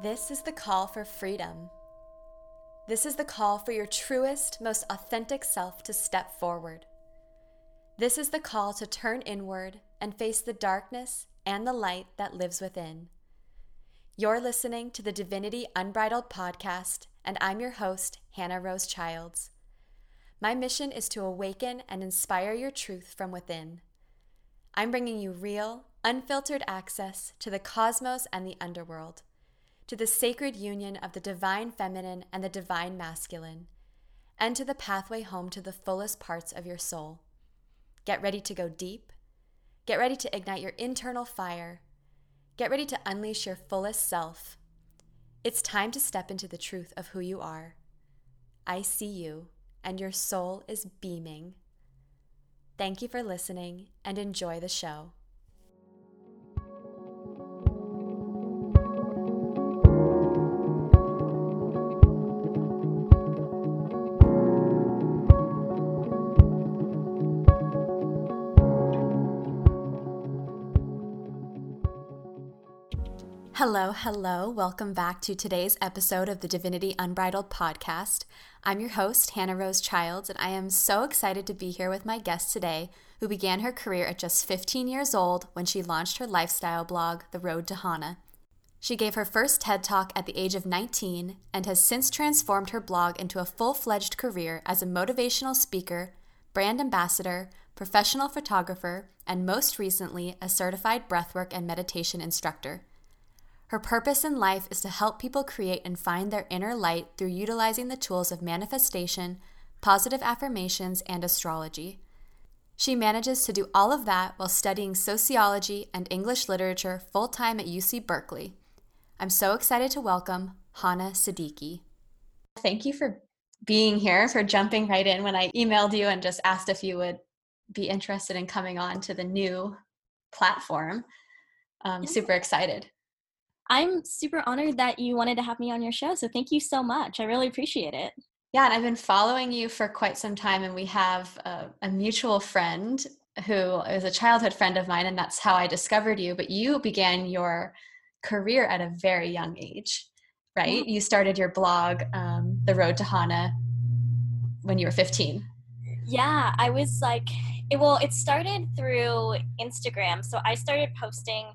This is the call for freedom. This is the call for your truest, most authentic self to step forward. This is the call to turn inward and face the darkness and the light that lives within. You're listening to the Divinity Unbridled podcast, and I'm your host, Hannah Rose Childs. My mission is to awaken and inspire your truth from within. I'm bringing you real, unfiltered access to the cosmos and the underworld to the sacred union of the divine feminine and the divine masculine, and to the pathway home to the fullest parts of your soul. Get ready to go deep. Get ready to ignite your internal fire. Get ready to unleash your fullest self. It's time to step into the truth of who you are. I see you, and your soul is beaming. Thank you for listening and enjoy the show. Hello, hello. Welcome back to today's episode of the Divinity Unbridled podcast. I'm your host, Hannah Rose Childs, and I am so excited to be here with my guest today, who began her career at just 15 years old when she launched her lifestyle blog, The Road to Hannah. She gave her first TED Talk at the age of 19 and has since transformed her blog into a full fledged career as a motivational speaker, brand ambassador, professional photographer, and most recently, a certified breathwork and meditation instructor. Her purpose in life is to help people create and find their inner light through utilizing the tools of manifestation, positive affirmations, and astrology. She manages to do all of that while studying sociology and English literature full time at UC Berkeley. I'm so excited to welcome Hannah Siddiqui. Thank you for being here, for jumping right in when I emailed you and just asked if you would be interested in coming on to the new platform. Um, I'm super excited. I'm super honored that you wanted to have me on your show. So thank you so much. I really appreciate it. Yeah, and I've been following you for quite some time, and we have a, a, mutual friend who is a childhood friend of mine, and that's how I discovered you. But you began your career at a very young age, right? You started your blog, um, The Road to Hannah, when you were 15. Yeah, I was like, it, well, it started through Instagram. So I started posting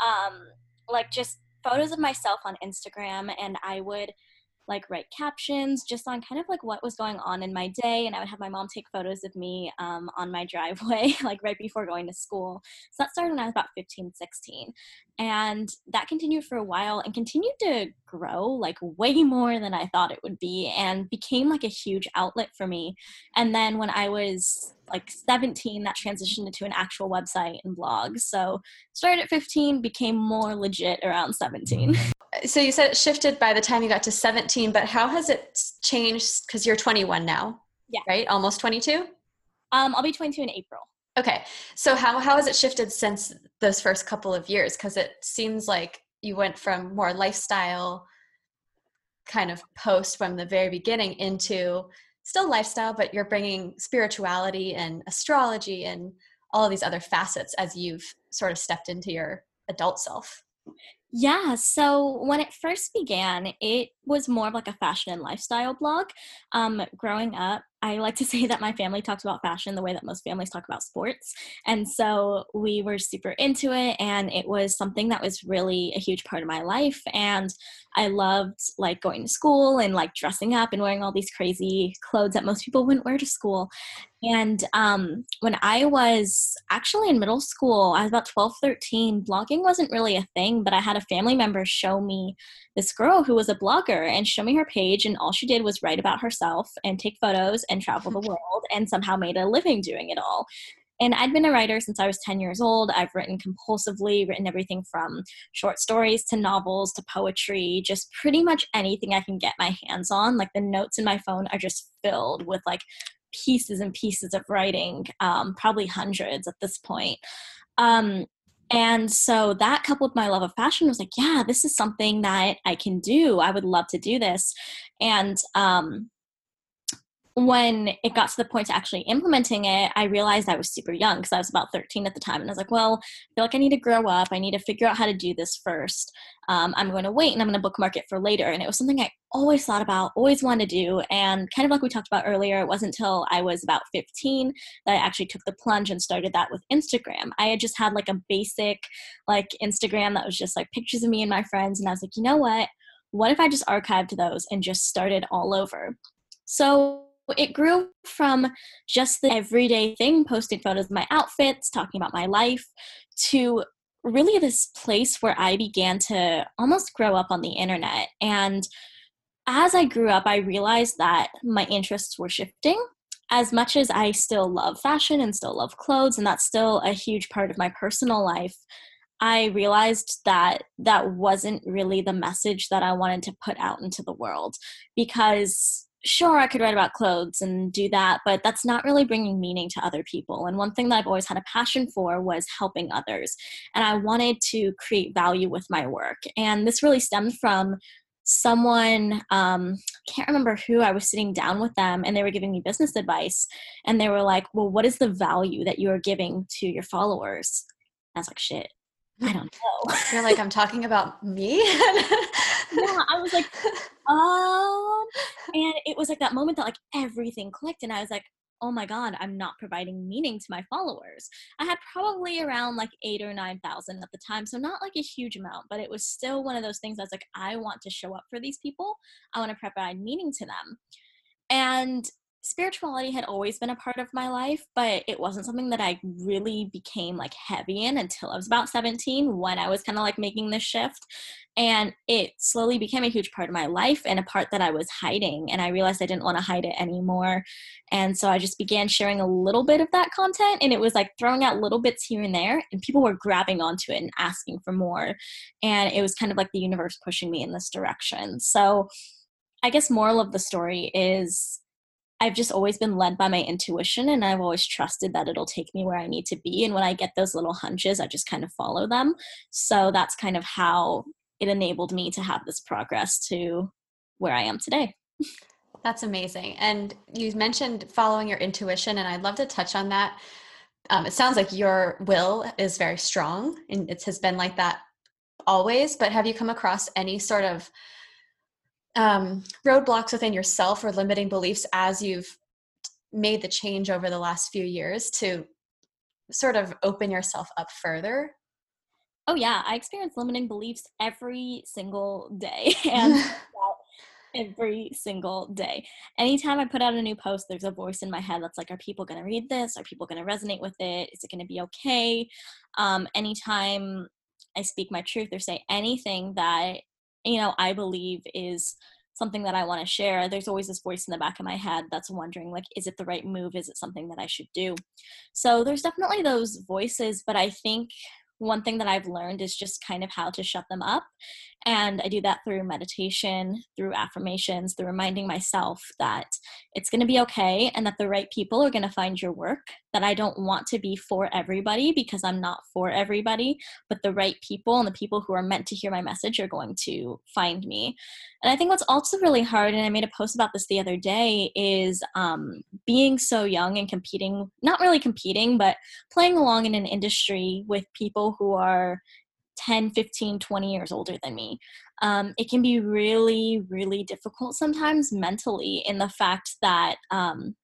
um, like just photos of myself on Instagram and I would like write captions just on kind of like what was going on in my day and i would have my mom take photos of me um, on my driveway like right before going to school. So that started when i was about 15 16 and that continued for a while and continued to grow like way more than i thought it would be and became like a huge outlet for me. And then when i was like 17 that transitioned into an actual website and blog. So started at 15 became more legit around 17 so you said it shifted by the time you got to 17 but how has it changed? Because you're 21 now yeah. right? Almost 22 um i'll be 22 in april. Okay. So how, how has it shifted since those first couple of years? Because it seems like you went from more lifestyle kind of post from the very beginning into still lifestyle, but you're bringing spirituality and astrology and all of these other facets as you've sort of stepped into your adult self. Yeah, so when it first began, it was more of like a fashion and lifestyle blog. Um, growing up, I like to say that my family talks about fashion the way that most families talk about sports. And so we were super into it, and it was something that was really a huge part of my life. And I loved like going to school and like dressing up and wearing all these crazy clothes that most people wouldn't wear to school. And um, when I was actually in middle school, I was about 12, 13, blogging wasn't really a thing, but I had a family member show me this girl who was a blogger and show me her page. And all she did was write about herself and take photos and travel the world and somehow made a living doing it all. And I'd been a writer since I was 10 years old. I've written compulsively, written everything from short stories to novels to poetry, just pretty much anything I can get my hands on. Like the notes in my phone are just filled with like pieces and pieces of writing, um, probably hundreds at this point. Um, and so that coupled my love of fashion was like, yeah, this is something that I can do. I would love to do this. And um, when it got to the point to actually implementing it, I realized I was super young because I was about 13 at the time. And I was like, well, I feel like I need to grow up. I need to figure out how to do this first. Um, I'm going to wait and I'm going to bookmark it for later. And it was something I always thought about, always wanted to do. And kind of like we talked about earlier, it wasn't until I was about 15 that I actually took the plunge and started that with Instagram. I had just had like a basic like Instagram that was just like pictures of me and my friends. And I was like, you know what? What if I just archived those and just started all over? So it grew from just the everyday thing, posting photos of my outfits, talking about my life, to really this place where I began to almost grow up on the internet. And as I grew up, I realized that my interests were shifting. As much as I still love fashion and still love clothes, and that's still a huge part of my personal life, I realized that that wasn't really the message that I wanted to put out into the world because sure, I could write about clothes and do that, but that's not really bringing meaning to other people. And one thing that I've always had a passion for was helping others. And I wanted to create value with my work. And this really stemmed from someone um can't remember who i was sitting down with them and they were giving me business advice and they were like well what is the value that you are giving to your followers and i was like shit I don't know. You're like, I'm talking about me? yeah, I was like, um, and it was like that moment that like everything clicked, and I was like, oh my god, I'm not providing meaning to my followers. I had probably around like eight or nine thousand at the time, so not like a huge amount, but it was still one of those things I was like, I want to show up for these people. I want to provide meaning to them. And spirituality had always been a part of my life, but it wasn't something that I really became like heavy in until I was about 17 when I was kind of like making this shift. And it slowly became a huge part of my life and a part that I was hiding. And I realized I didn't want to hide it anymore. And so I just began sharing a little bit of that content. And it was like throwing out little bits here and there. And people were grabbing onto it and asking for more. And it was kind of like the universe pushing me in this direction. So I guess moral of the story is I've just always been led by my intuition and I've always trusted that it'll take me where I need to be. And when I get those little hunches, I just kind of follow them. So that's kind of how it enabled me to have this progress to where I am today. That's amazing. And you mentioned following your intuition, and I'd love to touch on that. Um, it sounds like your will is very strong and it has been like that always, but have you come across any sort of um, roadblocks within yourself or limiting beliefs as you've made the change over the last few years to sort of open yourself up further? Oh, yeah. I experience limiting beliefs every single day. And every single day. Anytime I put out a new post, there's a voice in my head that's like, are people going to read this? Are people going to resonate with it? Is it going to be okay? Um, anytime I speak my truth or say anything that you know i believe is something that i want to share there's always this voice in the back of my head that's wondering like is it the right move is it something that i should do so there's definitely those voices but i think one thing that I've learned is just kind of how to shut them up. And I do that through meditation, through affirmations, through reminding myself that it's going to be okay and that the right people are going to find your work. That I don't want to be for everybody because I'm not for everybody, but the right people and the people who are meant to hear my message are going to find me. And I think what's also really hard, and I made a post about this the other day, is um, being so young and competing, not really competing, but playing along in an industry with people who are 10, 15, 20 years older than me. Um, it can be really, really difficult sometimes mentally in the fact that, um,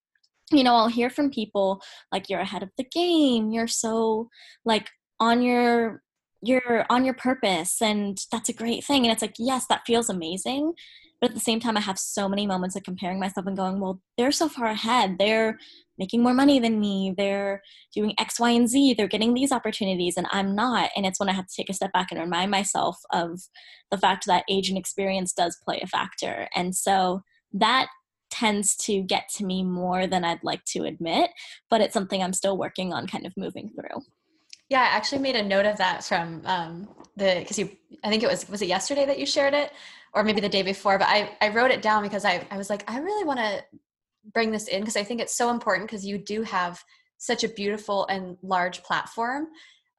you know, I'll hear from people like, you're ahead of the game, you're so like on your you're on your purpose and that's a great thing. And it's like yes that feels amazing but at the same time i have so many moments of comparing myself and going well they're so far ahead. They're making more money than me. They're doing x y and z. They're getting these opportunities and i'm not. And it's when i have to take a step back and remind myself of the fact that age and experience does play a factor. And so that tends to get to me more than i'd like to admit but it's something i'm still working on kind of moving through. Yeah, I actually made a note of that from um, the because you I think it was was it yesterday that you shared it or maybe the day before, but I I wrote it down because I I was like I really want to bring this in because I think it's so important because you do have such a beautiful and large platform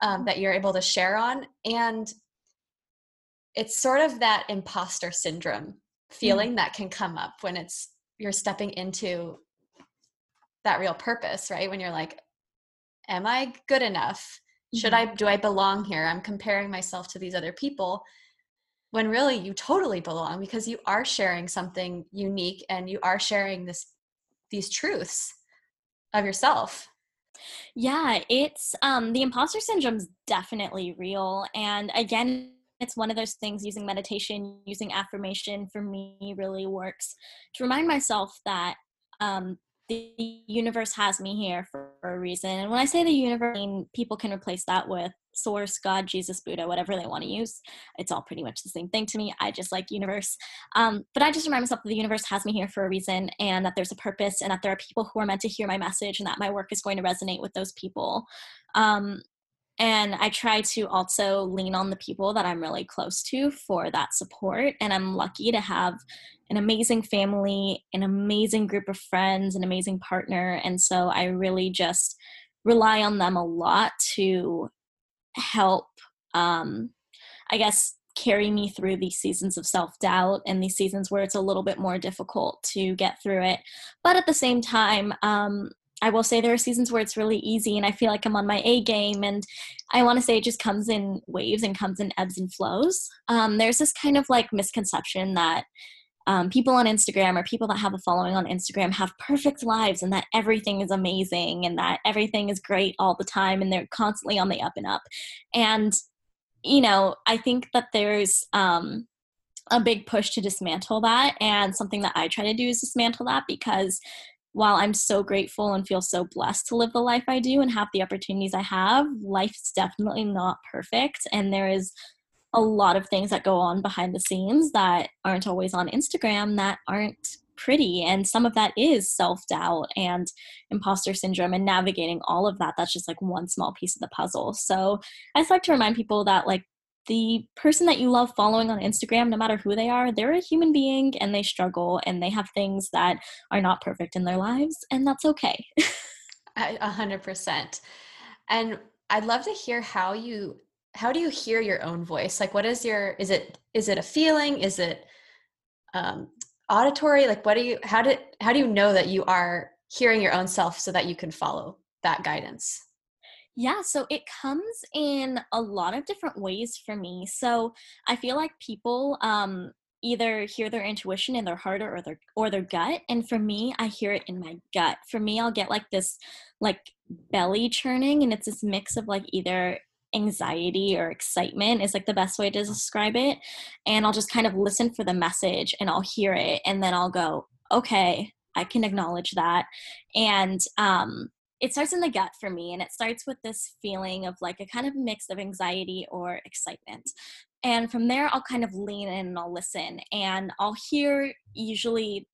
um, that you're able to share on and it's sort of that imposter syndrome feeling mm. that can come up when it's you're stepping into that real purpose, right? When you're like, am I good enough? Should mm-hmm. I do I belong here? I'm comparing myself to these other people when really you totally belong because you are sharing something unique and you are sharing this these truths of yourself. Yeah, it's um the imposter syndrome is definitely real and again it's one of those things using meditation, using affirmation for me really works to remind myself that um the universe has me here for, a reason. And when I say the universe, I mean, people can replace that with source, God, Jesus, Buddha, whatever they want to use. It's all pretty much the same thing to me. I just like universe. Um, but I just remind myself that the universe has me here for a reason and that there's a purpose and that there are people who are meant to hear my message and that my work is going to resonate with those people. Um, and I try to also lean on the people that I'm really close to for that support. And I'm lucky to have an amazing family, an amazing group of friends, an amazing partner. And so I really just rely on them a lot to help, um, I guess, carry me through these seasons of self doubt and these seasons where it's a little bit more difficult to get through it. But at the same time, um, I will say there are seasons where it's really easy and I feel like I'm on my A game. And I want to say it just comes in waves and comes in ebbs and flows. Um, there's this kind of like misconception that um, people on Instagram or people that have a following on Instagram have perfect lives and that everything is amazing and that everything is great all the time and they're constantly on the up and up. And, you know, I think that there's, um, a big push to dismantle that and something that i try to do is dismantle that because while I'm so grateful and feel so blessed to live the life I do and have the opportunities I have, life is definitely not perfect. And there is a lot of things that go on behind the scenes that aren't always on Instagram that aren't pretty. And some of that is self doubt and imposter syndrome and navigating all of that. That's just like one small piece of the puzzle. So I just like to remind people that, like, the person that you love following on Instagram, no matter who they are, they're a human being and they struggle and they have things that are not perfect in their lives, and that's okay. A hundred percent. And I'd love to hear how you how do you hear your own voice? Like what is your is it is it a feeling? Is it um auditory? Like what do you how did how do you know that you are hearing your own self so that you can follow that guidance? Yeah, so it comes in a lot of different ways for me. So I feel like people um, either hear their intuition in their heart or their or their gut, and for me, I hear it in my gut. For me, I'll get like this like belly churning, and it's this mix of like either anxiety or excitement is like the best way to describe it and i'll just kind of listen for the message and i'll hear it and then i'll go okay i can acknowledge that and um it starts in the gut for me and it starts with this feeling of like a kind of mix of anxiety or excitement. And from there i'll kind of lean in and i'll listen and i'll hear usually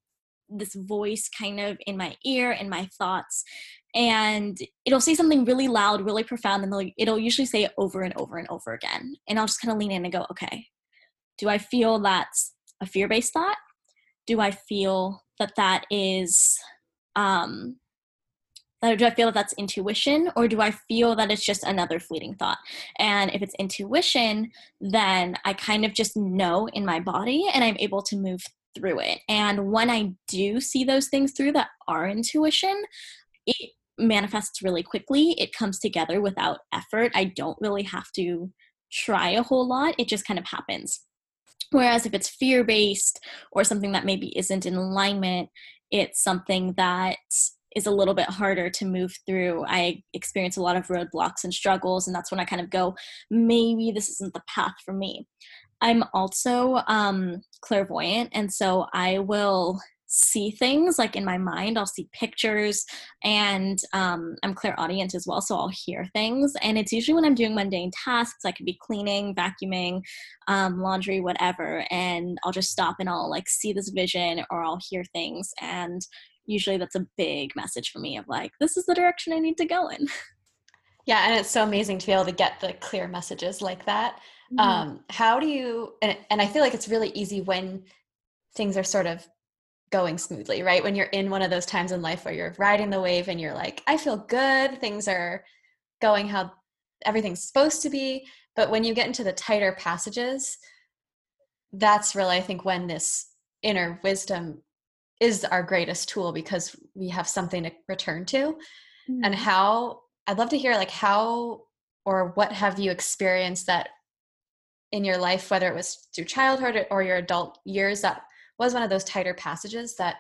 this voice kind of in my ear in my thoughts and it'll say something really loud really profound and it'll usually say it over and over and over again. And i'll just kind of lean in and go okay do i feel that's a fear-based thought? Do i feel that that is um do I feel that that's intuition or do I feel that it's just another fleeting thought? And if it's intuition, then I kind of just know in my body and I'm able to move through it. And when I do see those things through that are intuition, it manifests really quickly. It comes together without effort. I don't really have to try a whole lot, it just kind of happens. Whereas if it's fear based or something that maybe isn't in alignment, it's something that is a little bit harder to move through. I experience a lot of roadblocks and struggles, and that's when I kind of go, maybe this isn't the path for me. I'm also um, clairvoyant, and so I will see things like in my mind i'll see pictures and um, i'm clairaudient as well so i'll hear things and it's usually when i'm doing mundane tasks i could be cleaning vacuuming um, laundry whatever and i'll just stop and i'll like see this vision or i'll hear things and usually that's a big message for me of like this is the direction i need to go in. Yeah and it's so amazing to be able to get the clear messages like that. Mm-hmm. um, how do you and, and i feel like it's really easy when things are sort of going smoothly right? When you're in one of those times in life where you're riding the wave and you're like i feel good. Things are going how everything's supposed to be. But when you get into the tighter passages that's really i think when this inner wisdom is our greatest tool because we have something to return to mm-hmm. and how i'd love to hear like how or what have you experienced that in your life whether it was through childhood or your adult years that was one of those tighter passages that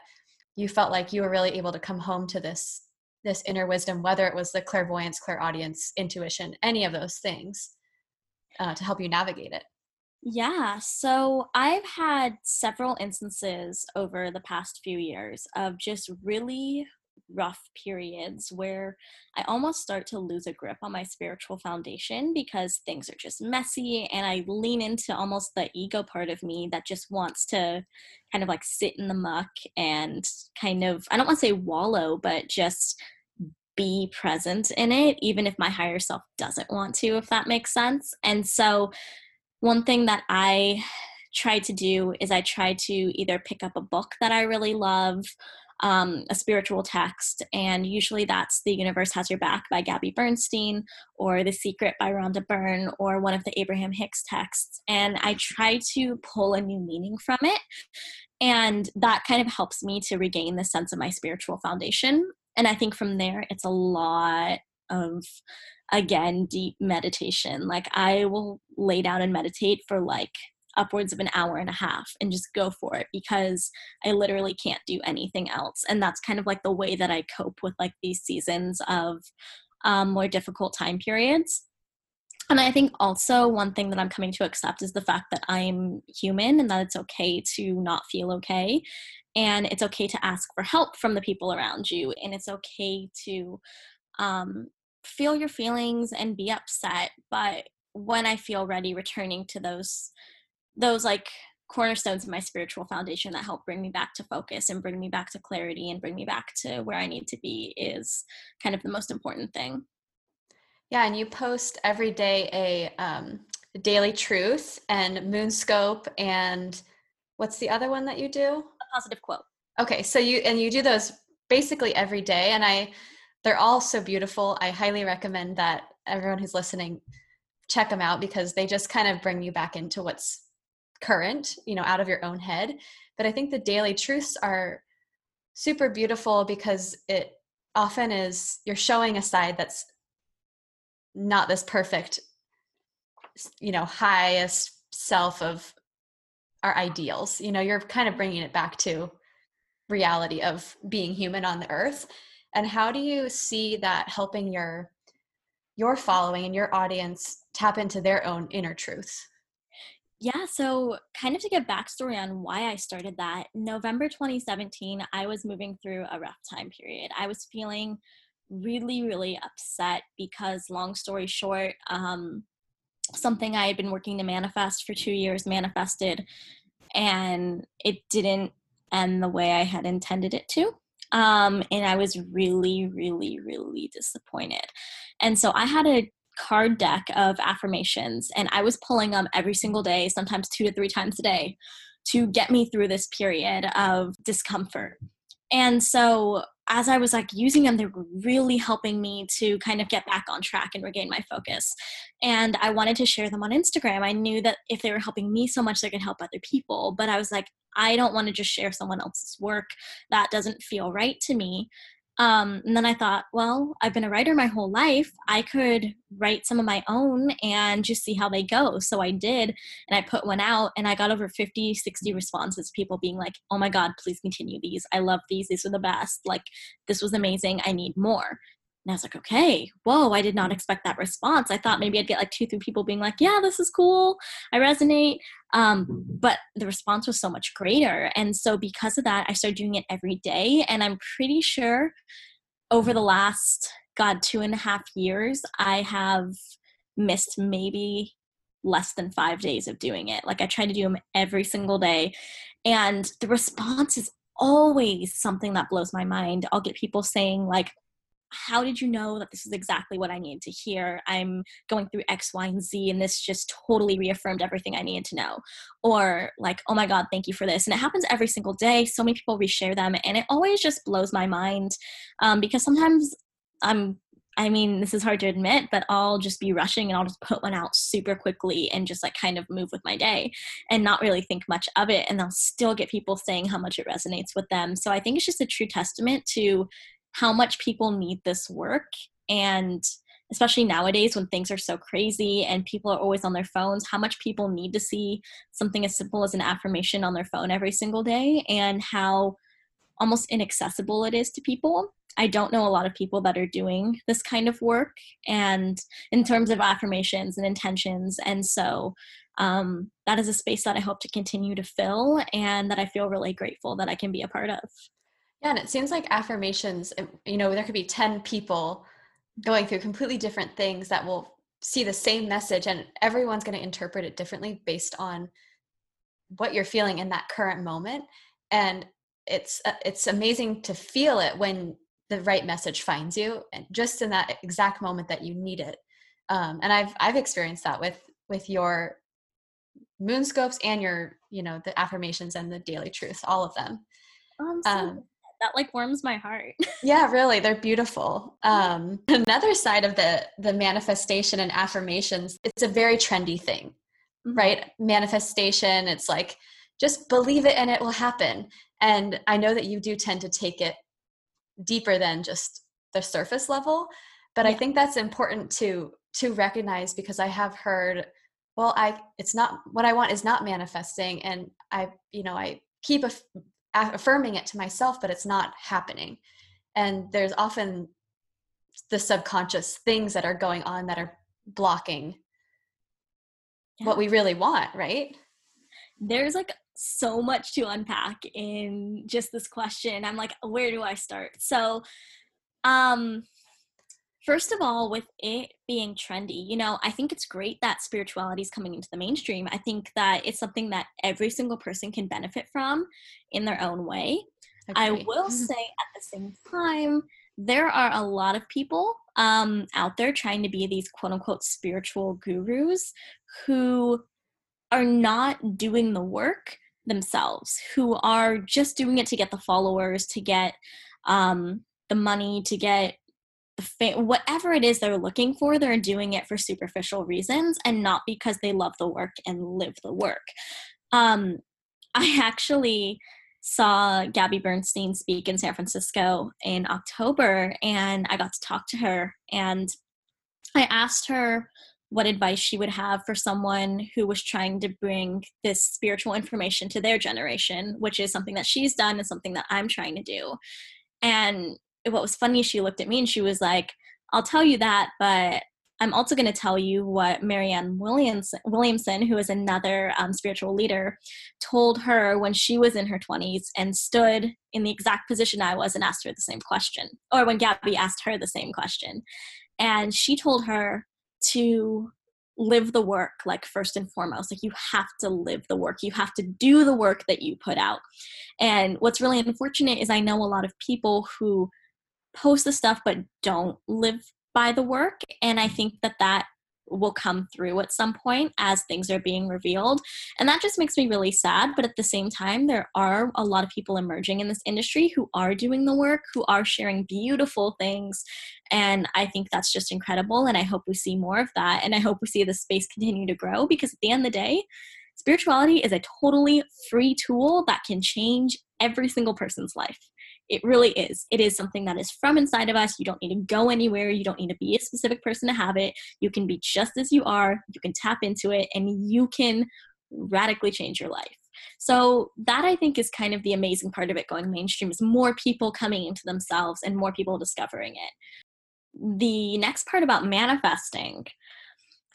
you felt like you were really able to come home to this this inner wisdom whether it was the clairvoyance clairaudience intuition any of those things uh, to help you navigate it yeah, so I've had several instances over the past few years of just really rough periods where I almost start to lose a grip on my spiritual foundation because things are just messy and I lean into almost the ego part of me that just wants to kind of like sit in the muck and kind of, I don't want to say wallow, but just be present in it, even if my higher self doesn't want to, if that makes sense. And so one thing that I try to do is I try to either pick up a book that I really love, um, a spiritual text, and usually that's The Universe Has Your Back by Gabby Bernstein, or The Secret by Rhonda Byrne, or one of the Abraham Hicks texts. And I try to pull a new meaning from it. And that kind of helps me to regain the sense of my spiritual foundation. And I think from there, it's a lot of again deep meditation. Like i will lay down and meditate for like upwards of an hour and a half and just go for it because i literally can't do anything else. And that's kind of like the way that i cope with like these seasons of um, more difficult time periods. And i think also one thing that i'm coming to accept is the fact that i'm human and that it's okay to not feel okay. And it's okay to ask for help from the people around you. And it's okay to um, feel your feelings and be upset but when i feel ready returning to those those like cornerstones of my spiritual foundation that help bring me back to focus and bring me back to clarity and bring me back to where i need to be is kind of the most important thing. Yeah and you post every day a um, daily truth and moonscope and what's the other one that you do? A positive quote. Okay so you and you do those basically every day and i they're all so beautiful. I highly recommend that everyone who's listening check them out because they just kind of bring you back into what's current, you know, out of your own head. But I think the daily truths are super beautiful because it often is you're showing a side that's not this perfect you know highest self of our ideals you know you're kind of bringing it back to reality of being human on the earth and how do you see that helping your your following and your audience tap into their own inner truths yeah, so kind of to give backstory on why I started that, November 2017, I was moving through a rough time period. I was feeling really, really upset because, long story short, um, something I had been working to manifest for two years manifested, and it didn't end the way I had intended it to. Um, and I was really, really, really disappointed. And so I had a card deck of affirmations, and I was pulling them every single day, sometimes two to three times a day, to get me through this period of discomfort. And so as I was like using them, they were really helping me to kind of get back on track and regain my focus. And I wanted to share them on Instagram. I knew that if they were helping me so much, they could help other people. But I was like, I don't want to just share someone else's work. That doesn't feel right to me. Um, and then I thought, well, I've been a writer my whole life. I could write some of my own and just see how they go. So I did. And I put one out and I got over 50, 60 responses, people being like, oh my God, please continue these. I love these. These are the best. Like, this was amazing. I need more. And I was like, okay, whoa, I did not expect that response. I thought maybe I'd get like two, three people being like, yeah, this is cool. I resonate. Um, but the response was so much greater. And so because of that, I started doing it every day. And I'm pretty sure over the last, God, two and a half years, I have missed maybe less than five days of doing it. Like I try to do them every single day. And the response is always something that blows my mind. I'll get people saying, like, how did you know that this is exactly what I needed to hear? I'm going through X, Y, and Z, and this just totally reaffirmed everything I needed to know. Or, like, oh my God, thank you for this. And it happens every single day. So many people reshare them, and it always just blows my mind um, because sometimes I'm I mean, this is hard to admit, but I'll just be rushing and I'll just put one out super quickly and just like kind of move with my day and not really think much of it. And I'll still get people saying how much it resonates with them. So I think it's just a true testament to how much people need this work. And especially nowadays when things are so crazy and people are always on their phones, how much people need to see something as simple as an affirmation on their phone every single day and how almost inaccessible it is to people. I don't know a lot of people that are doing this kind of work and in terms of affirmations and intentions. And so um, that is a space that I hope to continue to fill and that I feel really grateful that I can be a part of. Yeah, and it seems like affirmations, you know, there could be 10 people going through completely different things that will see the same message and everyone's going to interpret it differently based on what you're feeling in that current moment and it's uh, it's amazing to feel it when the right message finds you and just in that exact moment that you need it. Um, and i've i've experienced that with with your moon scopes and your you know the affirmations and the daily truth all of them. Um, um, that like warms my heart. Yeah really they're beautiful. Um, another side of the the manifestation and affirmations it's a very trendy thing mm-hmm. right? Manifestation it's like just believe it and it will happen. And i know that you do tend to take it deeper than just the surface level but yeah. i think that's important to to recognize because i have heard well i it's not what i want is not manifesting and i you know i keep aff- affirming it to myself but it's not happening and there's often the subconscious things that are going on that are blocking yeah. what we really want right there's like so much to unpack in just this question. I'm like, where do I start? So, um, first of all, with it being trendy, you know, I think it's great that spirituality is coming into the mainstream. I think that it's something that every single person can benefit from in their own way. I will say at the same time, there are a lot of people um, out there trying to be these quote unquote spiritual gurus who are not doing the work themselves who are just doing it to get the followers to get um, the money to get whatever it is they're looking for they're doing it for superficial reasons and not because they love the work and live the work um, i actually saw gabby bernstein speak in san francisco in october and i got to talk to her and i asked her what advice she would have for someone who was trying to bring this spiritual information to their generation, which is something that she's done and something that I'm trying to do. And what was funny, she looked at me and she was like, I'll tell you that, but I'm also going to tell you what Marianne Williamson, Williamson who is another um, spiritual leader, told her when she was in her 20s and stood in the exact position I was and asked her the same question, or when Gabby asked her the same question. And she told her, to live the work like first and foremost like you have to live the work you have to do the work that you put out and what's really unfortunate is i know a lot of people who post the stuff but don't live by the work and i think that that will come through at some point as things are being revealed. And that just makes me really sad. But at the same time, there are a lot of people emerging in this industry who are doing the work, who are sharing beautiful things. And I think that's just incredible. And I hope we see more of that. And I hope we see the space continue to grow because at the end of the day, spirituality is a totally free tool that can change every single person's life. It really is. It is something that is from inside of us. You don't need to go anywhere. You don't need to be a specific person to have it. You can be just as you are. You can tap into it and you can radically change your life. So that I think is kind of the amazing part of it going mainstream is more people coming into themselves and more people discovering it. The next part about manifesting,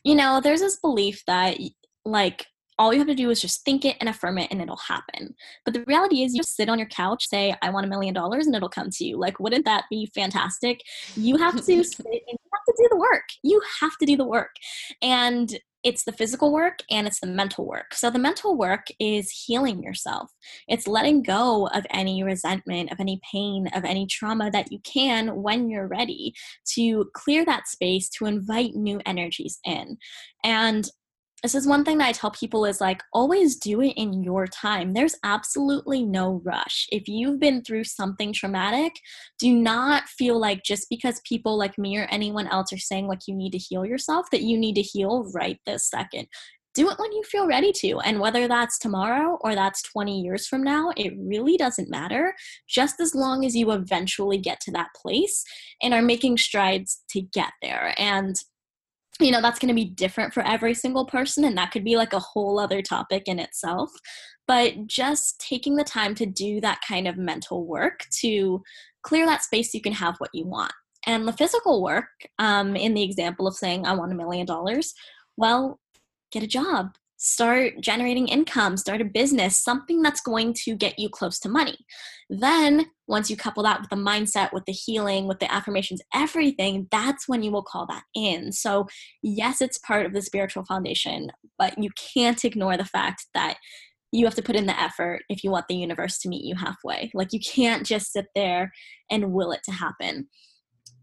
you know, there's this belief that like all you have to do is just think it and affirm it and it'll happen. But the reality is you sit on your couch, say, I want a million dollars and it'll come to you. Like, wouldn't that be fantastic? You have to sit and you have to do the work. You have to do the work. And it's the physical work and it's the mental work. So the mental work is healing yourself. It's letting go of any resentment, of any pain, of any trauma that you can when you're ready to clear that space to invite new energies in. And this is one thing that I tell people is like always do it in your time. There's absolutely no rush. If you've been through something traumatic, do not feel like just because people like me or anyone else are saying like you need to heal yourself that you need to heal right this second. Do it when you feel ready to. And whether that's tomorrow or that's 20 years from now, it really doesn't matter. Just as long as you eventually get to that place and are making strides to get there. And you know that's going to be different for every single person and that could be like a whole other topic in itself. But just taking the time to do that kind of mental work to clear that space you can have what you want. And the physical work um, in the example of saying i want a million dollars well get a job start generating income, start a business, something that's going to get you close to money. Then, once you couple that with the mindset, with the healing, with the affirmations, everything, that's when you will call that in. So, yes, it's part of the spiritual foundation, but you can't ignore the fact that you have to put in the effort if you want the universe to meet you halfway. Like, you can't just sit there and will it to happen.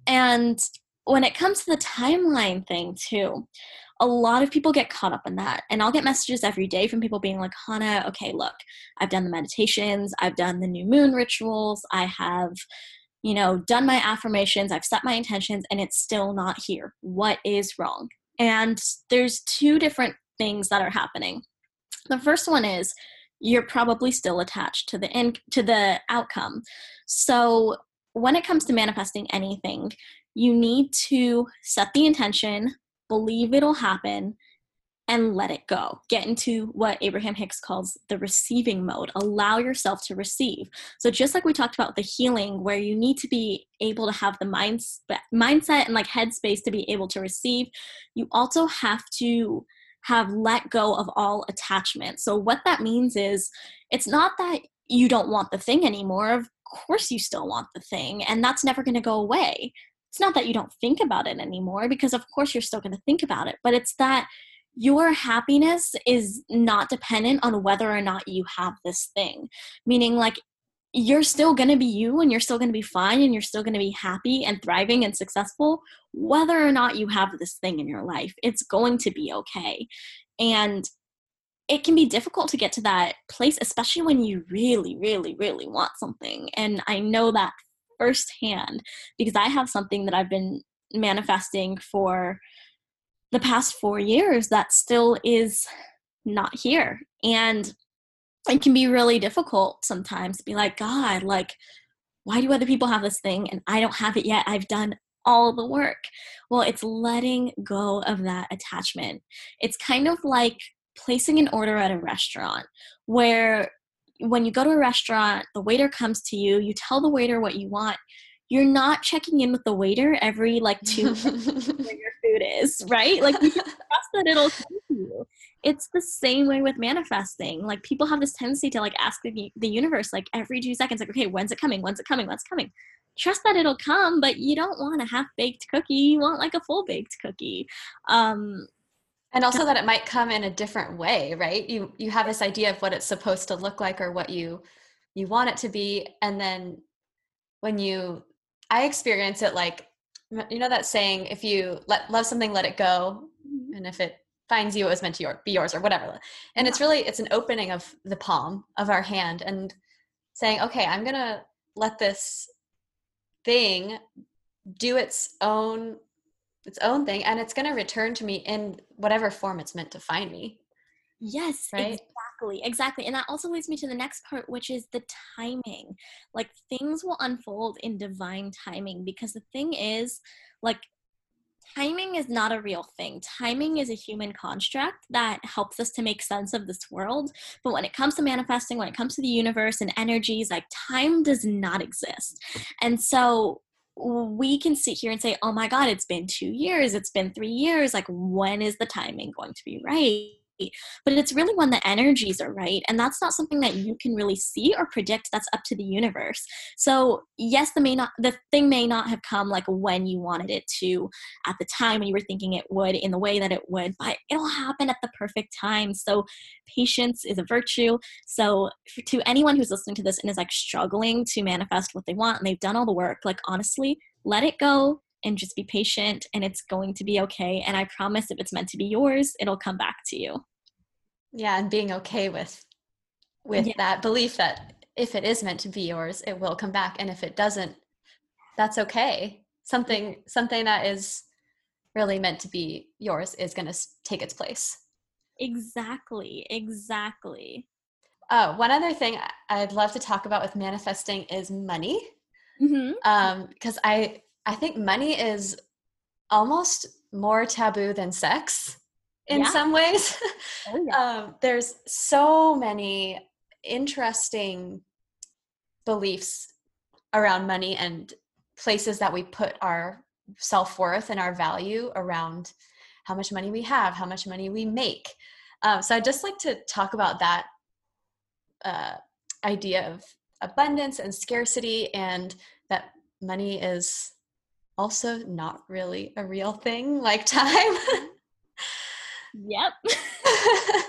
And when it comes to the timeline thing, too, a lot of people get caught up in that. And I'll get messages every day from people being like, Hannah, okay, look, I've done the meditations, I've done the new moon rituals, I have, you know, done my affirmations, I've set my intentions, and it's still not here. What is wrong? And there's two different things that are happening. The first one is you're probably still attached to the in, to the outcome. So when it comes to manifesting anything, you need to set the intention, believe it'll happen, and let it go. Get into what Abraham Hicks calls the receiving mode. Allow yourself to receive. So just like we talked about the healing where you need to be able to have the minds, mindset and like headspace to be able to receive, you also have to have let go of all attachment. So what that means is it's not that you don't want the thing anymore. Of course you still want the thing and that's never going to go away it's not that you don't think about it anymore because of course you're still going to think about it but it's that your happiness is not dependent on whether or not you have this thing. Meaning like you're still going to be you and you're still going to be fine and you're still going to be happy and thriving and successful whether or not you have this thing in your life. It's going to be okay. And it can be difficult to get to that place especially when you really really really want something. And i know that firsthand because I have something that I've been manifesting for the past four years that still is not here. And it can be really difficult sometimes to be like, God, like, why do other people have this thing and I don't have it yet? I've done all the work. Well, it's letting go of that attachment. It's kind of like placing an order at a restaurant where when you go to a restaurant, the waiter comes to you, you tell the waiter what you want. You're not checking in with the waiter every like two where your food is, right? Like you can trust that it'll come to you. It's the same way with manifesting. Like people have this tendency to like ask the, the universe like every two seconds, like, okay, when's it coming? When's it coming? When's it coming? Trust that it'll come, but you don't want a half baked cookie. You want like a full baked cookie. Um, and also that it might come in a different way right? You you have this idea of what it's supposed to look like or what you you want it to be. And then when you i experience it like you know that saying if you let love something let it go. Mm-hmm. and if it finds you it was meant to your, be yours or whatever. And it's really it's an opening of the palm of our hand and saying okay i'm gonna let this thing do its own its own thing and it's going to return to me in whatever form it's meant to find me yes right exactly exactly and that also leads me to the next part which is the timing like things will unfold in divine timing because the thing is like timing is not a real thing. Timing is a human construct that helps us to make sense of this world. But when it comes to manifesting, when it comes to the universe and energies, like time does not exist. And so we can sit here and say, oh my God, it's been two years, it's been three years. Like, when is the timing going to be right? But it's really when the energies are right and that's not something that you can really see or predict that's up to the universe. So yes the may not the thing may not have come like when you wanted it to at the time when you were thinking it would in the way that it would but it'll happen at the perfect time. So patience is a virtue. So to anyone who's listening to this and is like struggling to manifest what they want and they've done all the work like honestly let it go and just be patient and it's going to be okay. And I promise if it's meant to be yours, it'll come back to you. Yeah, and being okay with with yeah. that belief that if it is meant to be yours, it will come back. And if it doesn't, that's okay. Something something that is really meant to be yours is going to take its place. Exactly. Exactly. Oh, one other thing I'd love to talk about with manifesting is money. Mm-hmm. Um, because I I think money is almost more taboo than sex in yeah. some ways. Oh, yeah. um, there's so many interesting beliefs around money and places that we put our self-worth and our value around how much money we have how much money we make um, so i'd just like to talk about that uh, idea of abundance and scarcity and that money is also not really a real thing like time. Yep.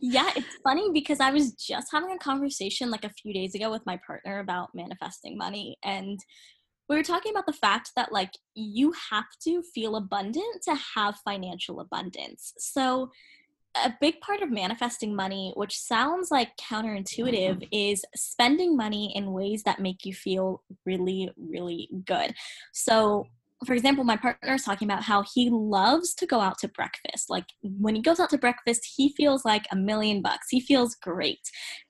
Yeah it's funny because i was just having a conversation like a few days ago with my partner about manifesting money and we were talking about the fact that like you have to feel abundant to have financial abundance. So a big part of manifesting money, which sounds like counterintuitive, mm-hmm. is spending money in ways that make you feel really, really good. So, for example, my partner is talking about how he loves to go out to breakfast. Like when he goes out to breakfast, he feels like a million bucks. He feels great.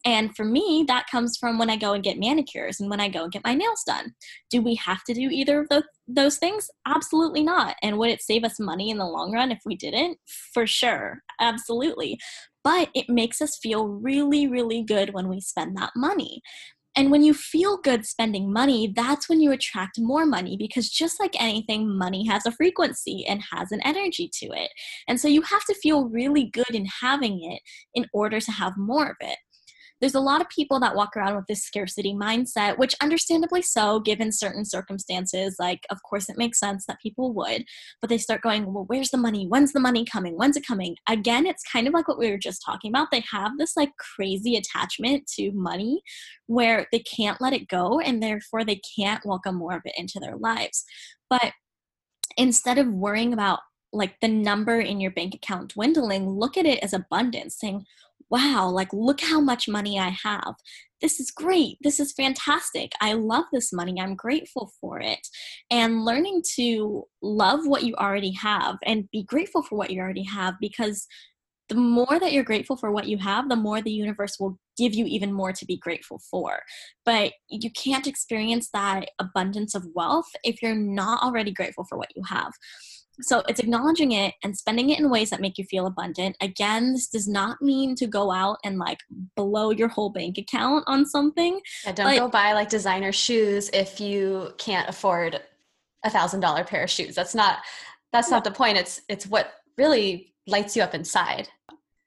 And for me, that comes from when I go and get manicures and when I go and get my nails done. Do we have to do either of those, those things? Absolutely not. And would it save us money in the long run if we didn't? For sure. Absolutely but it makes us feel really, really good when we spend that money. And when you feel good spending money, that's when you attract more money because just like anything, money has a frequency and has an energy to it. And so you have to feel really good in having it in order to have more of it there's a lot of people that walk around with this scarcity mindset, which understandably so, given certain circumstances. Like, of course, it makes sense that people would, but they start going, well, where's the money? When's the money coming? When's it coming? Again, it's kind of like what we were just talking about. They have this like crazy attachment to money where they can't let it go and therefore they can't welcome more of it into their lives. But instead of worrying about like the number in your bank account dwindling, look at it as abundance, saying, wow, like, look how much money I have. This is great. This is fantastic. I love this money. I'm grateful for it. And learning to love what you already have and be grateful for what you already have because the more that you're grateful for what you have, the more the universe will give you even more to be grateful for. But you can't experience that abundance of wealth if you're not already grateful for what you have. So it's acknowledging it and spending it in ways that make you feel abundant. Again, this does not mean to go out and like blow your whole bank account on something. Yeah, don't go buy like designer shoes if you can't afford a thousand dollar pair of shoes. That's not that's not the point. It's it's what really lights you up inside.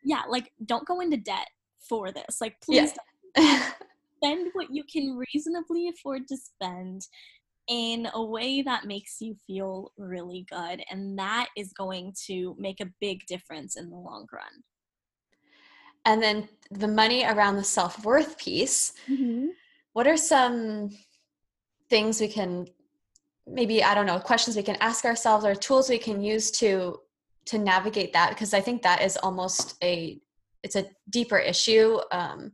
Yeah, like don't go into debt for this. Like please yeah. spend what you can reasonably afford to spend in a way that makes you feel really good. And that is going to make a big difference in the long run. And then the money around the self worth piece. Mm-hmm. What are some things we can maybe i don't know questions we can ask ourselves or tools we can use to to navigate that because i think that is almost a it's a deeper issue um,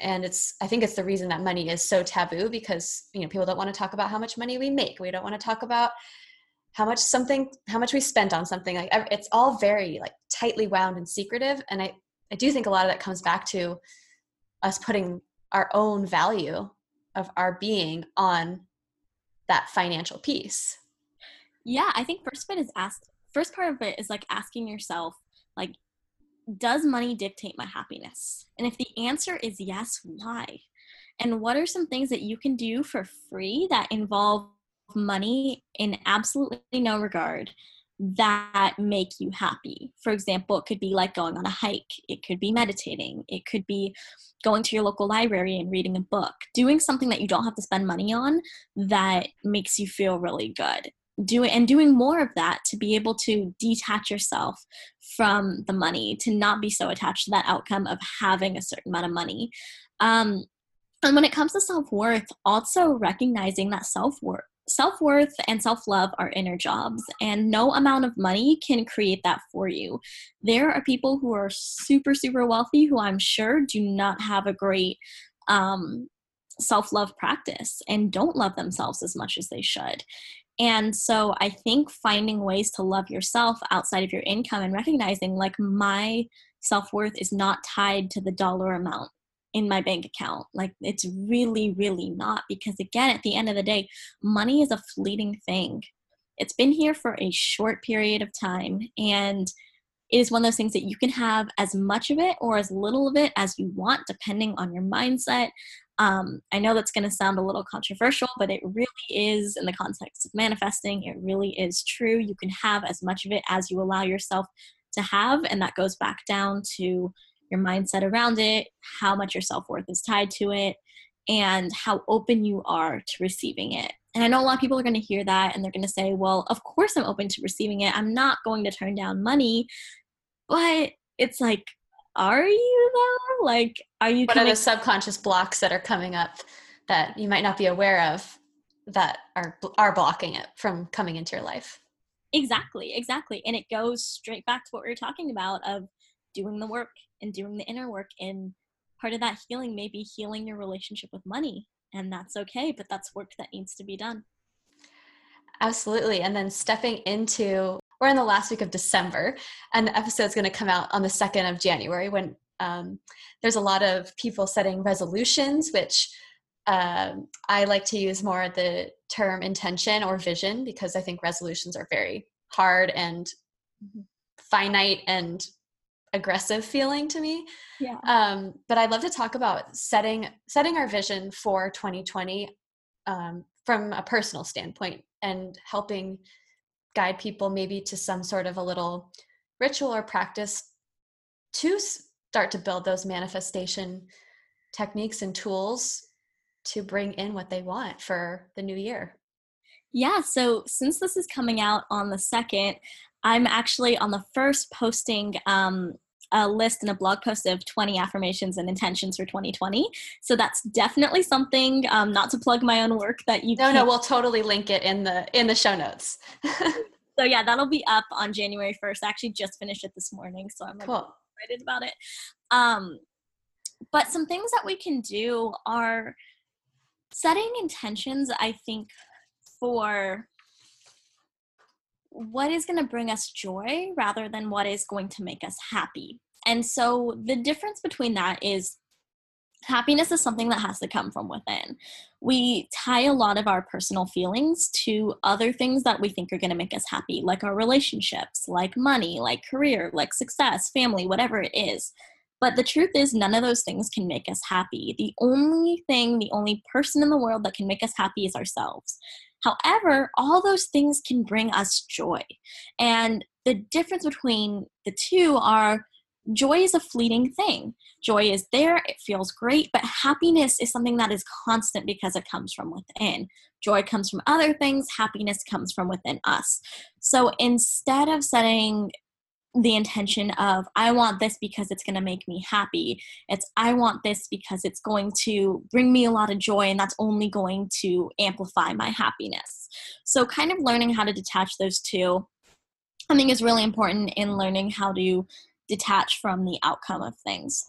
and it's i think it's the reason that money is so taboo because you know people don't want to talk about how much money we make. We don't want to talk about how much something how much we spent on something. Like it's all very like tightly wound and secretive. And i i do think a lot of that comes back to us putting our own value of our being on that financial piece. Yeah i think first of it is ask first part of it is like asking yourself like does money dictate my happiness? And if the answer is yes, why? And what are some things that you can do for free that involve money in absolutely no regard that make you happy? For example, it could be like going on a hike, it could be meditating, it could be going to your local library and reading a book, doing something that you don't have to spend money on that makes you feel really good doing and doing more of that to be able to detach yourself from the money to not be so attached to that outcome of having a certain amount of money um, and when it comes to self-worth also recognizing that self-worth self worth and self love are inner jobs, and no amount of money can create that for you. There are people who are super, super wealthy who I'm sure do not have a great um, self love practice and don't love themselves as much as they should. And so I think finding ways to love yourself outside of your income and recognizing like my self worth is not tied to the dollar amount in my bank account. Like it's really, really not because again, at the end of the day, money is a fleeting thing. It's been here for a short period of time and it is one of those things that you can have as much of it or as little of it as you want, depending on your mindset. Um, I know that's going to sound a little controversial, but it really is in the context of manifesting. It really is true. You can have as much of it as you allow yourself to have, and that goes back down to your mindset around it, how much your self worth is tied to it, and how open you are to receiving it. And I know a lot of people are going to hear that and they're going to say, well, of course I'm open to receiving it. I'm not going to turn down money. But it's like, are you though? Like, are you? What coming- are the subconscious blocks that are coming up that you might not be aware of that are are blocking it from coming into your life? Exactly, exactly. And it goes straight back to what we were talking about of doing the work and doing the inner work. And part of that healing may be healing your relationship with money. And that's okay, but that's work that needs to be done. Absolutely. And then stepping into, we're in the last week of December, and the episode's going to come out on the 2nd of January when um, there's a lot of people setting resolutions, which um, I like to use more the term intention or vision because I think resolutions are very hard and finite and aggressive feeling to me. Yeah. Um, but I'd love to talk about setting setting our vision for 2020 um, from a personal standpoint and helping guide people maybe to some sort of a little ritual or practice to start to build those manifestation techniques and tools to bring in what they want for the new year. Yeah, so since this is coming out on the second, I'm actually on the first posting um, a list and a blog post of 20 affirmations and intentions for 2020. So that's definitely something. Um, not to plug my own work that you. No, no, we'll totally link it in the in the show notes. so yeah, that'll be up on January 1st. I actually just finished it this morning, so I'm like cool. excited about it. Um, but some things that we can do are setting intentions. I think for what is going to bring us joy rather than what is going to make us happy. And so the difference between that is happiness is something that has to come from within. We tie a lot of our personal feelings to other things that we think are going to make us happy, like our relationships, like money, like career, like success, family, whatever it is. But the truth is, none of those things can make us happy. The only thing, the only person in the world that can make us happy is ourselves. However, all those things can bring us joy. And the difference between the two are joy is a fleeting thing. Joy is there, it feels great, but happiness is something that is constant because it comes from within. Joy comes from other things, happiness comes from within us. So instead of setting the intention of i want this because it's going to make me happy. It's i want this because it's going to bring me a lot of joy and that's only going to amplify my happiness. So kind of learning how to detach those two i think is really important in learning how to detach from the outcome of things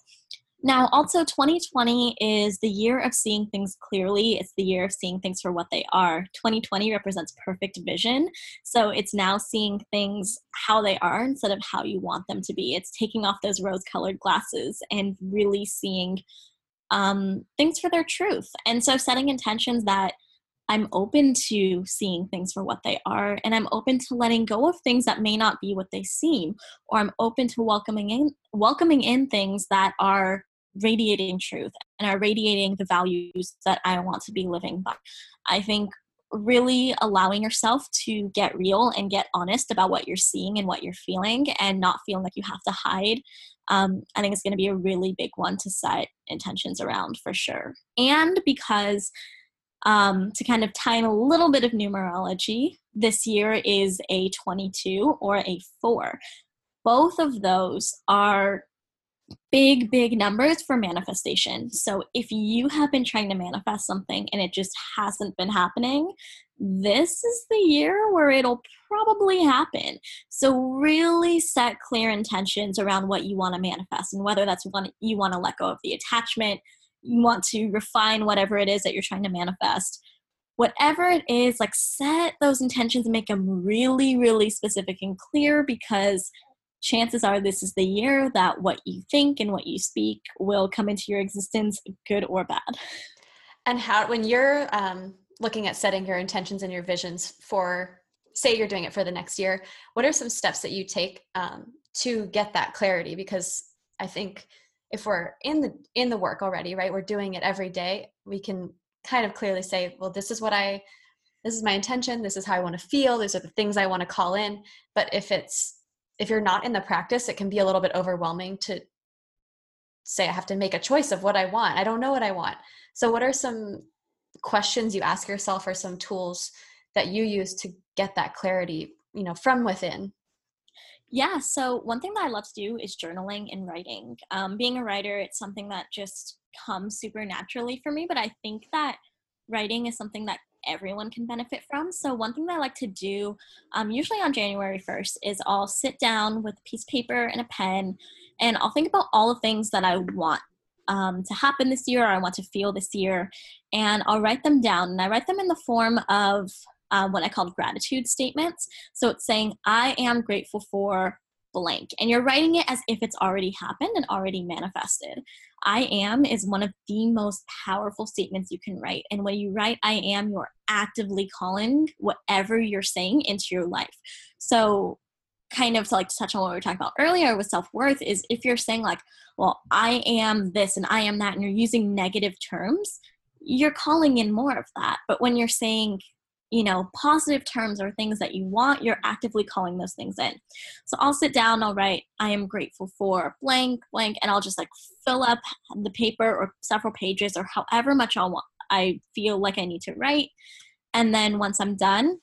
now, also, 2020 is the year of seeing things clearly. It's the year of seeing things for what they are. 2020 represents perfect vision. So it's now seeing things how they are instead of how you want them to be. It's taking off those rose colored glasses and really seeing um, things for their truth. And so setting intentions that I'm open to seeing things for what they are, and I'm open to letting go of things that may not be what they seem, or I'm open to welcoming in welcoming in things that are radiating truth and are radiating the values that I want to be living by. I think really allowing yourself to get real and get honest about what you're seeing and what you're feeling and not feeling like you have to hide um, i think it's going to be a really big one to set intentions around for sure and because um, to kind of tie in a little bit of numerology this year is a 22 or a 4 both of those are big, big numbers for manifestation. So if you have been trying to manifest something and it just hasn't been happening, this is the year where it'll probably happen. So, really set clear intentions around what you want to manifest and whether that's one you want to let go of the attachment, you want to refine whatever it is that you're trying to manifest. Whatever it is, like set those intentions and make them really, really specific and clear because chances are this is the year that what you think and what you speak will come into your existence, good or bad. And how, when you're um, looking at setting your intentions and your visions for, say, you're doing it for the next year, what are some steps that you take um, to get that clarity? Because I think if we're in the in the work already, right, we're doing it every day, we can kind of clearly say, well, this is what I, this is my intention. This is how I want to feel. These are the things I want to call in. But if it's if you're not in the practice, it can be a little bit overwhelming to say I have to make a choice of what I want. I don't know what I want. So, what are some questions you ask yourself, or some tools that you use to get that clarity, you know, from within? Yeah. So, one thing that I love to do is journaling and writing. Um, being a writer, it's something that just comes super naturally for me. But I think that writing is something that everyone can benefit from. So, one thing that I like to do, um, usually on January 1st, is I'll sit down with a piece of paper and a pen and I'll think about all the things that I want um, to happen this year or I want to feel this year. And I'll write them down. And I write them in the form of uh, what I call gratitude statements. So, it's saying, I am grateful for blank and you're writing it as if it's already happened and already manifested. I am is one of the most powerful statements you can write. And when you write I am, you're actively calling whatever you're saying into your life. So, kind of to like to touch on what we were talking about earlier with self-worth is if you're saying like well i am this and i am that and you're using negative terms you're calling in more of that but when you're saying you know, positive terms or things that you want, you're actively calling those things in. So I'll sit down, I'll write, I am grateful for blank, blank, and I'll just like fill up the paper or several pages or however much I want, I feel like I need to write. And then once I'm done,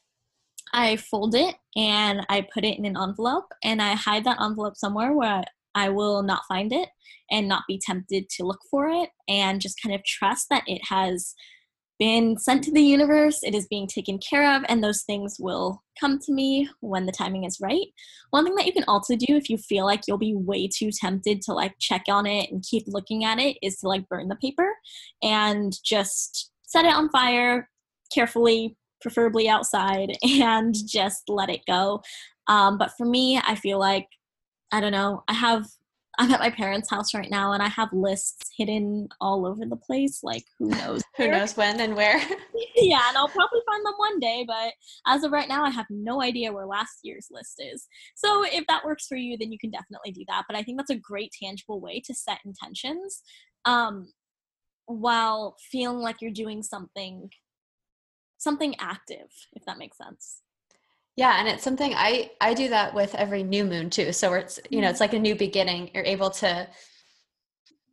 I fold it and I put it in an envelope and I hide that envelope somewhere where I will not find it and not be tempted to look for it and just kind of trust that it has been sent to the universe, it is being taken care of, and those things will come to me when the timing is right. One thing that you can also do if you feel like you'll be way too tempted to like check on it and keep looking at it is to like burn the paper and just set it on fire carefully, preferably outside, and just let it go. Um, but for me, I feel like I don't know, I have I'm at my parents' house right now and I have lists hidden all over the place. Like, who knows? who knows when and where? yeah, and I'll probably find them one day, but as of right now, I have no idea where last year's list is. So, if that works for you, then you can definitely do that. But I think that's a great, tangible way to set intentions um, while feeling like you're doing something something active if that makes sense yeah, and it's something I I do that with every new moon too. So it's you know it's like a new beginning. You're able to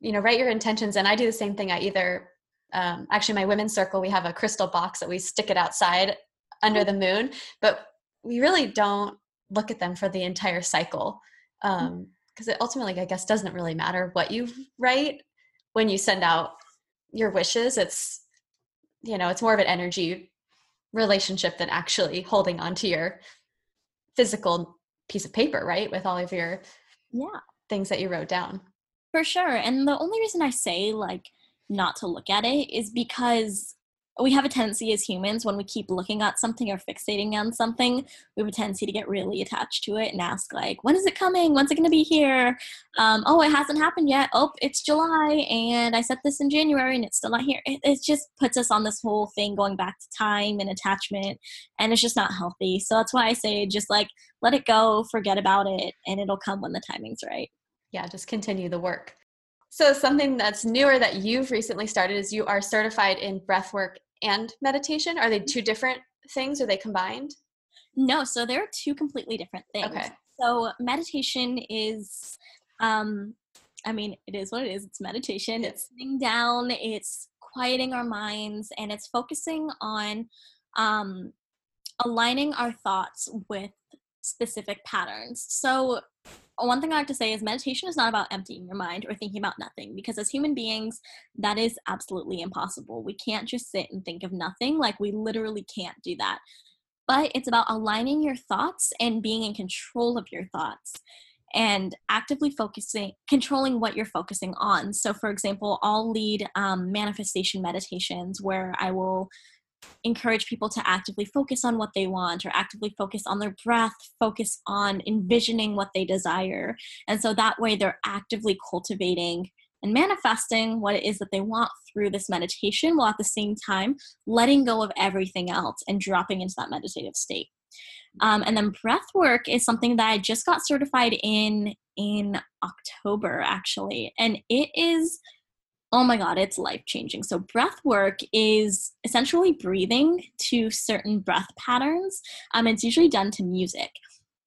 you know write your intentions, and I do the same thing. I either um, actually my women's circle we have a crystal box that we stick it outside under the moon, but we really don't look at them for the entire cycle because um, it ultimately I guess doesn't really matter what you write when you send out your wishes. It's you know it's more of an energy relationship than actually holding onto your physical piece of paper, right? With all of your yeah things that you wrote down. For sure. And the only reason I say like not to look at it is because we have a tendency as humans when we keep looking at something or fixating on something we have a tendency to get really attached to it and ask like when is it coming? When's it going to be here? Um, oh it hasn't happened yet. Oh it's july and i set this in january and it's still not here. It, it just puts us on this whole thing going back to time and attachment and it's just not healthy. So that's why i say just like let it go forget about it and it'll come when the timing's right. Yeah just continue the work. So something that's newer that you've recently started is you are certified in breathwork and meditation. Are they two different things? Are they combined? No, so they're two completely different things. Okay. So meditation is um I mean, it is what it is. It's meditation. It's sitting down, it's quieting our minds, and it's focusing on um, aligning our thoughts with specific patterns. So one thing I like to say is meditation is not about emptying your mind or thinking about nothing because as human beings, that is absolutely impossible. We can't just sit and think of nothing. Like, we literally can't do that. But it's about aligning your thoughts and being in control of your thoughts and actively focusing, controlling what you're focusing on. So, for example, I'll lead um, manifestation meditations where I will encourage people to actively focus on what they want or actively focus on their breath, focus on envisioning what they desire. And so that way they're actively cultivating and manifesting what it is that they want through this meditation while at the same time letting go of everything else and dropping into that meditative state. Um, and then breath work is something that I just got certified in in October actually. And it is oh my god it's life changing so breath work is essentially breathing to certain breath patterns. Um, it's usually done to music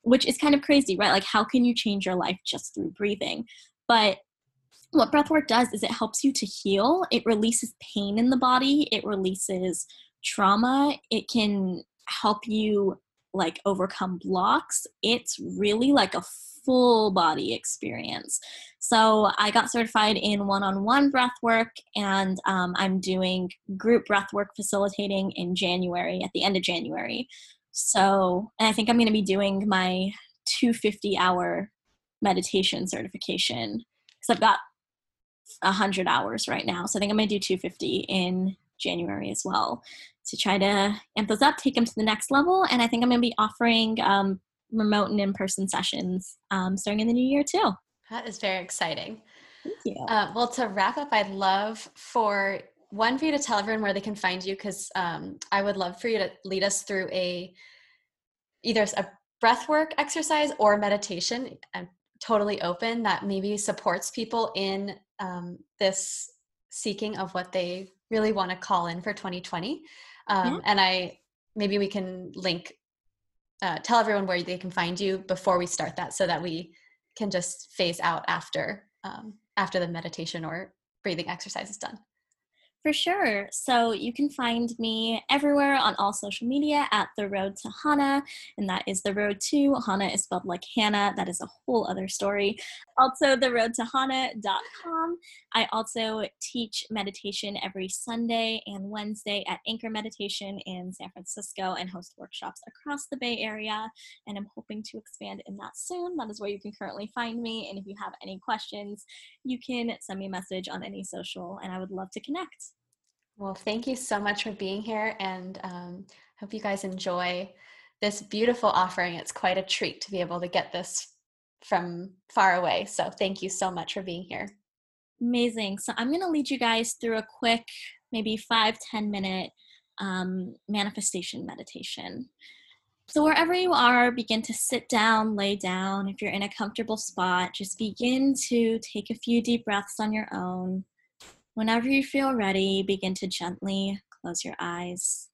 which is kind of crazy right? Like how can you change your life just through breathing? But what breath work does is it helps you to heal. It releases pain in the body. It releases trauma. It can help you like overcome blocks. It's really like a full body experience. So I got certified in one on one breath work, and um, I'm doing group breath work facilitating in January, at the end of January. So, and I think I'm going to be doing my 250 hour meditation certification because I've got 100 hours right now. So I think I'm going to do 250 in January as well to try to amp those up, take them to the next level. And I think I'm going to be offering um, remote and in-person sessions um, starting in the new year too. That is very exciting. Thank you. Uh, well, to wrap up, I'd love for one for you to tell everyone where they can find you because um, I would love for you to lead us through a either a breath work exercise or meditation. I'm totally open that maybe supports people in um, this seeking of what they really want to call in for 2020. Um, yeah. And I maybe we can link uh, tell everyone where they can find you before we start that so that we can just phase out after um, after the meditation or breathing exercise is done for sure. So you can find me everywhere on all social media at The Road to Hannah, and that is The Road to. Hana is spelled like Hannah. That is a whole other story. Also, theroadtohannah.com. I also teach meditation every Sunday and Wednesday at Anchor Meditation in San Francisco and host workshops across the Bay Area. And I'm hoping to expand in that soon. That is where you can currently find me. And if you have any questions, you can send me a message on any social, and I would love to connect. Well, thank you so much for being here and um, hope you guys enjoy this beautiful offering. It's quite a treat to be able to get this from far away. So thank you so much for being here. Amazing. So I'm going to lead you guys through a quick, maybe five ten minute um, manifestation meditation. So, wherever you are, begin to sit down, lay down. If you're in a comfortable spot, just begin to take a few deep breaths on your own. Whenever you feel ready, begin to gently close your eyes.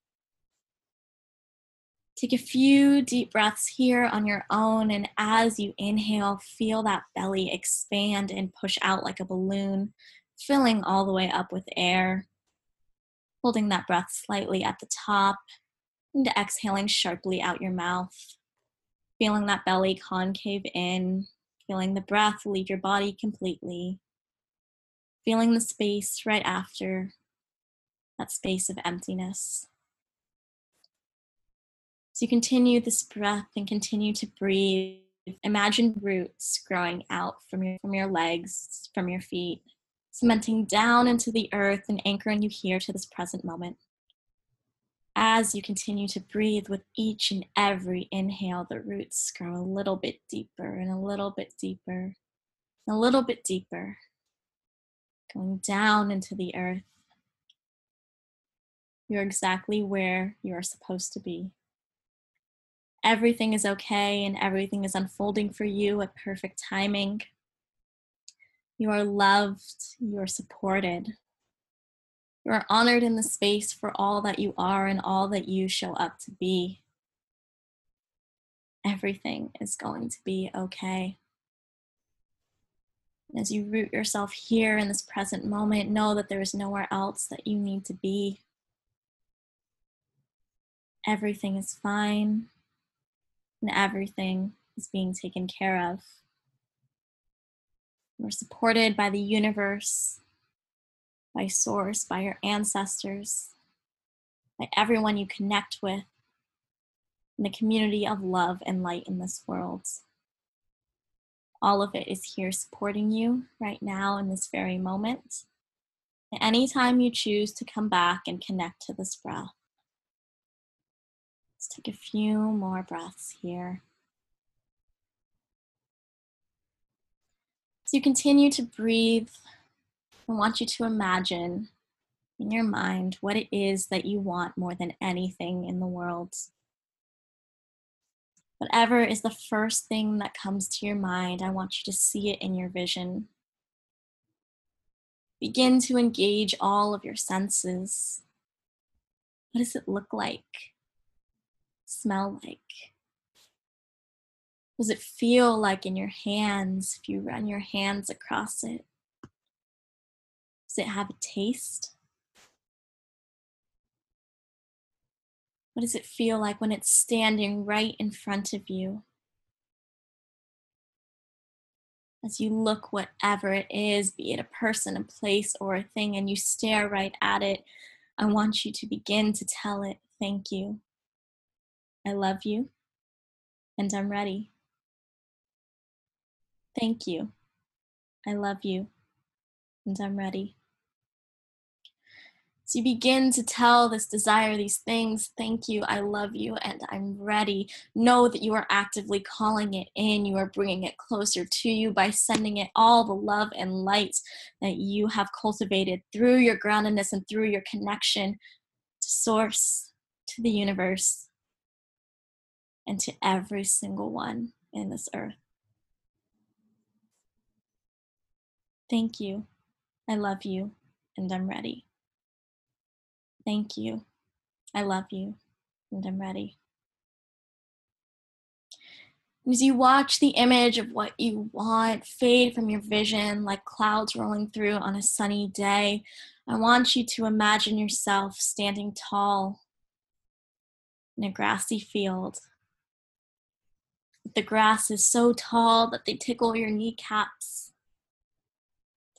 Take a few deep breaths here on your own, and as you inhale, feel that belly expand and push out like a balloon, filling all the way up with air. Holding that breath slightly at the top, and exhaling sharply out your mouth. Feeling that belly concave in, feeling the breath leave your body completely feeling the space right after that space of emptiness. So you continue this breath and continue to breathe. Imagine roots growing out from your from your legs, from your feet, cementing down into the earth and anchoring you here to this present moment. As you continue to breathe with each and every inhale, the roots grow a little bit deeper and a little bit deeper, a little bit deeper going down into the earth. You're exactly where you are supposed to be. Everything is okay and everything is unfolding for you at perfect timing. You are loved, you are supported. You are honored in the space for all that you are and all that you show up to be. Everything is going to be okay. As you root yourself here in this present moment, know that there is nowhere else that you need to be. Everything is fine and everything is being taken care of. We're supported by the universe, by Source, by your ancestors, by everyone you connect with, in the community of love and light in this world. All of it is here supporting you right now in this very moment. Anytime you choose to come back and connect to this breath, let's take a few more breaths here. As you continue to breathe, I want you to imagine in your mind what it is that you want more than anything in the world. Whatever is the first thing that comes to your mind, I want you to see it in your vision. Begin to engage all of your senses. What does it look like? Smell like? What does it feel like in your hands if you run your hands across it? Does it have a taste? What does it feel like when it's standing right in front of you? As you look, whatever it is, be it a person, a place, or a thing, and you stare right at it, I want you to begin to tell it, Thank you. I love you, and I'm ready. Thank you. I love you, and I'm ready. So you begin to tell this desire these things thank you, I love you, and I'm ready. Know that you are actively calling it in. You are bringing it closer to you by sending it all the love and light that you have cultivated through your groundedness and through your connection to Source, to the universe, and to every single one in this earth. Thank you. I love you, and I'm ready. Thank you. I love you, and I'm ready. As you watch the image of what you want fade from your vision like clouds rolling through on a sunny day, I want you to imagine yourself standing tall in a grassy field. The grass is so tall that they tickle your kneecaps.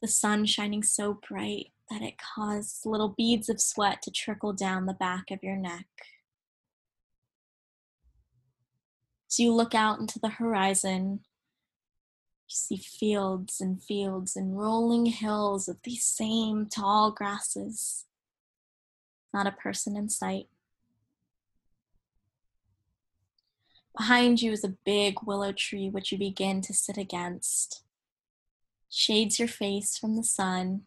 The sun shining so bright that it caused little beads of sweat to trickle down the back of your neck. As you look out into the horizon, you see fields and fields and rolling hills of these same tall grasses. Not a person in sight. Behind you is a big willow tree which you begin to sit against. Shades your face from the sun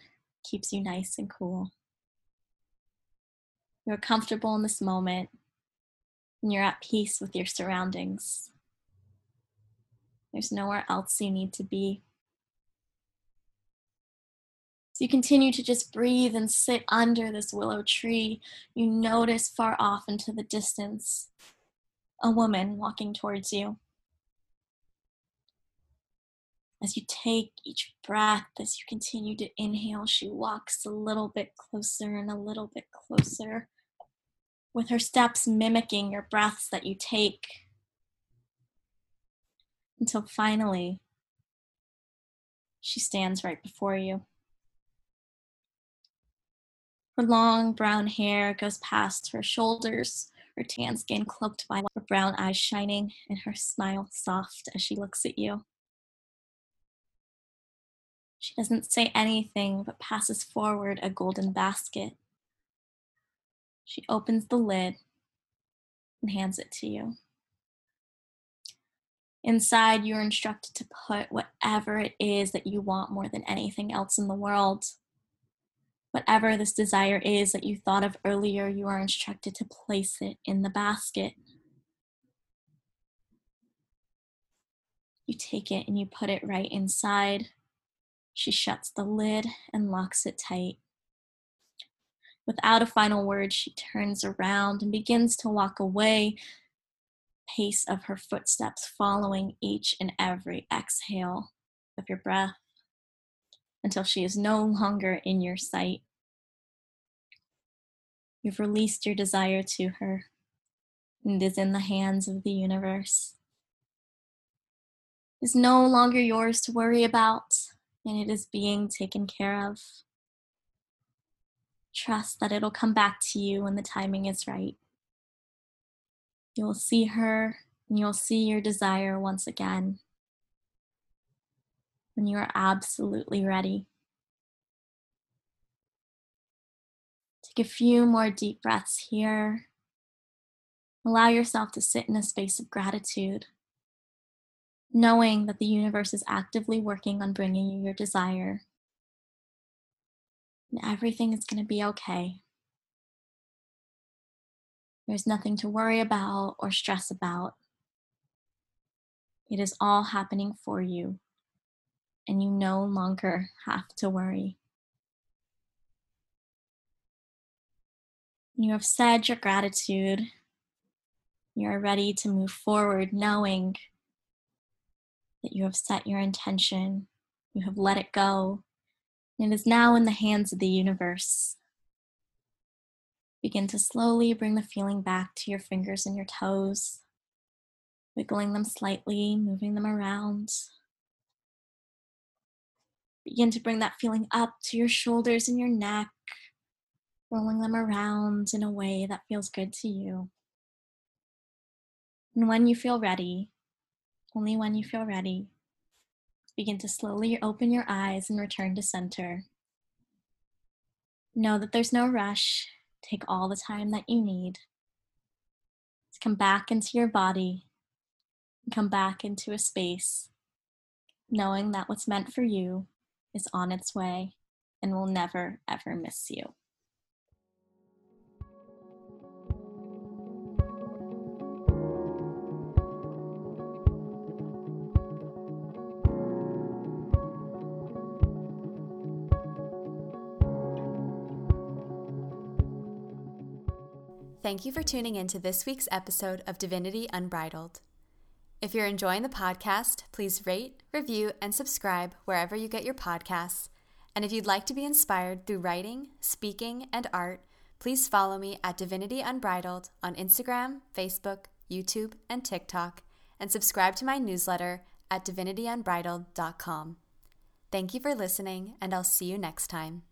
keeps you nice and cool. You're comfortable in this moment and you're at peace with your surroundings. There's nowhere else you need to be. So you continue to just breathe and sit under this willow tree. You notice far off into the distance a woman walking towards you as you take each breath, as you continue to inhale, she walks a little bit closer and a little bit closer, with her steps mimicking your breaths that you take, until finally she stands right before you. Her long brown hair goes past her shoulders, her tan skin cloaked by her brown eyes shining, and her smile soft as she looks at you. She doesn't say anything but passes forward a golden basket. She opens the lid and hands it to you. Inside, you're instructed to put whatever it is that you want more than anything else in the world. Whatever this desire is that you thought of earlier, you are instructed to place it in the basket. You take it and you put it right inside she shuts the lid and locks it tight. Without a final word, she turns around and begins to walk away, pace of her footsteps following each and every exhale of your breath until she is no longer in your sight. You've released your desire to her and is in the hands of the universe. Is no longer yours to worry about and it is being taken care of. Trust that it'll come back to you when the timing is right. You'll see her and you'll see your desire once again when you are absolutely ready. Take a few more deep breaths here. Allow yourself to sit in a space of gratitude, knowing that the universe is actively working on bringing you your desire. And everything is going to be okay. There's nothing to worry about or stress about. It is all happening for you, and you no longer have to worry. You have said your gratitude. You are ready to move forward knowing that you have set your intention, you have let it go, and it is now in the hands of the universe. Begin to slowly bring the feeling back to your fingers and your toes, wiggling them slightly, moving them around. Begin to bring that feeling up to your shoulders and your neck, rolling them around in a way that feels good to you. And when you feel ready, only when you feel ready, begin to slowly open your eyes and return to center. Know that there's no rush. Take all the time that you need to come back into your body, come back into a space, knowing that what's meant for you is on its way and will never, ever miss you. Thank you for tuning in to this week's episode of Divinity Unbridled. If you're enjoying the podcast, please rate, review, and subscribe wherever you get your podcasts. And if you'd like to be inspired through writing, speaking, and art, please follow me at Divinity Unbridled on Instagram, Facebook, YouTube, and TikTok, and subscribe to my newsletter at divinityunbridled.com. Thank you for listening, and I'll see you next time.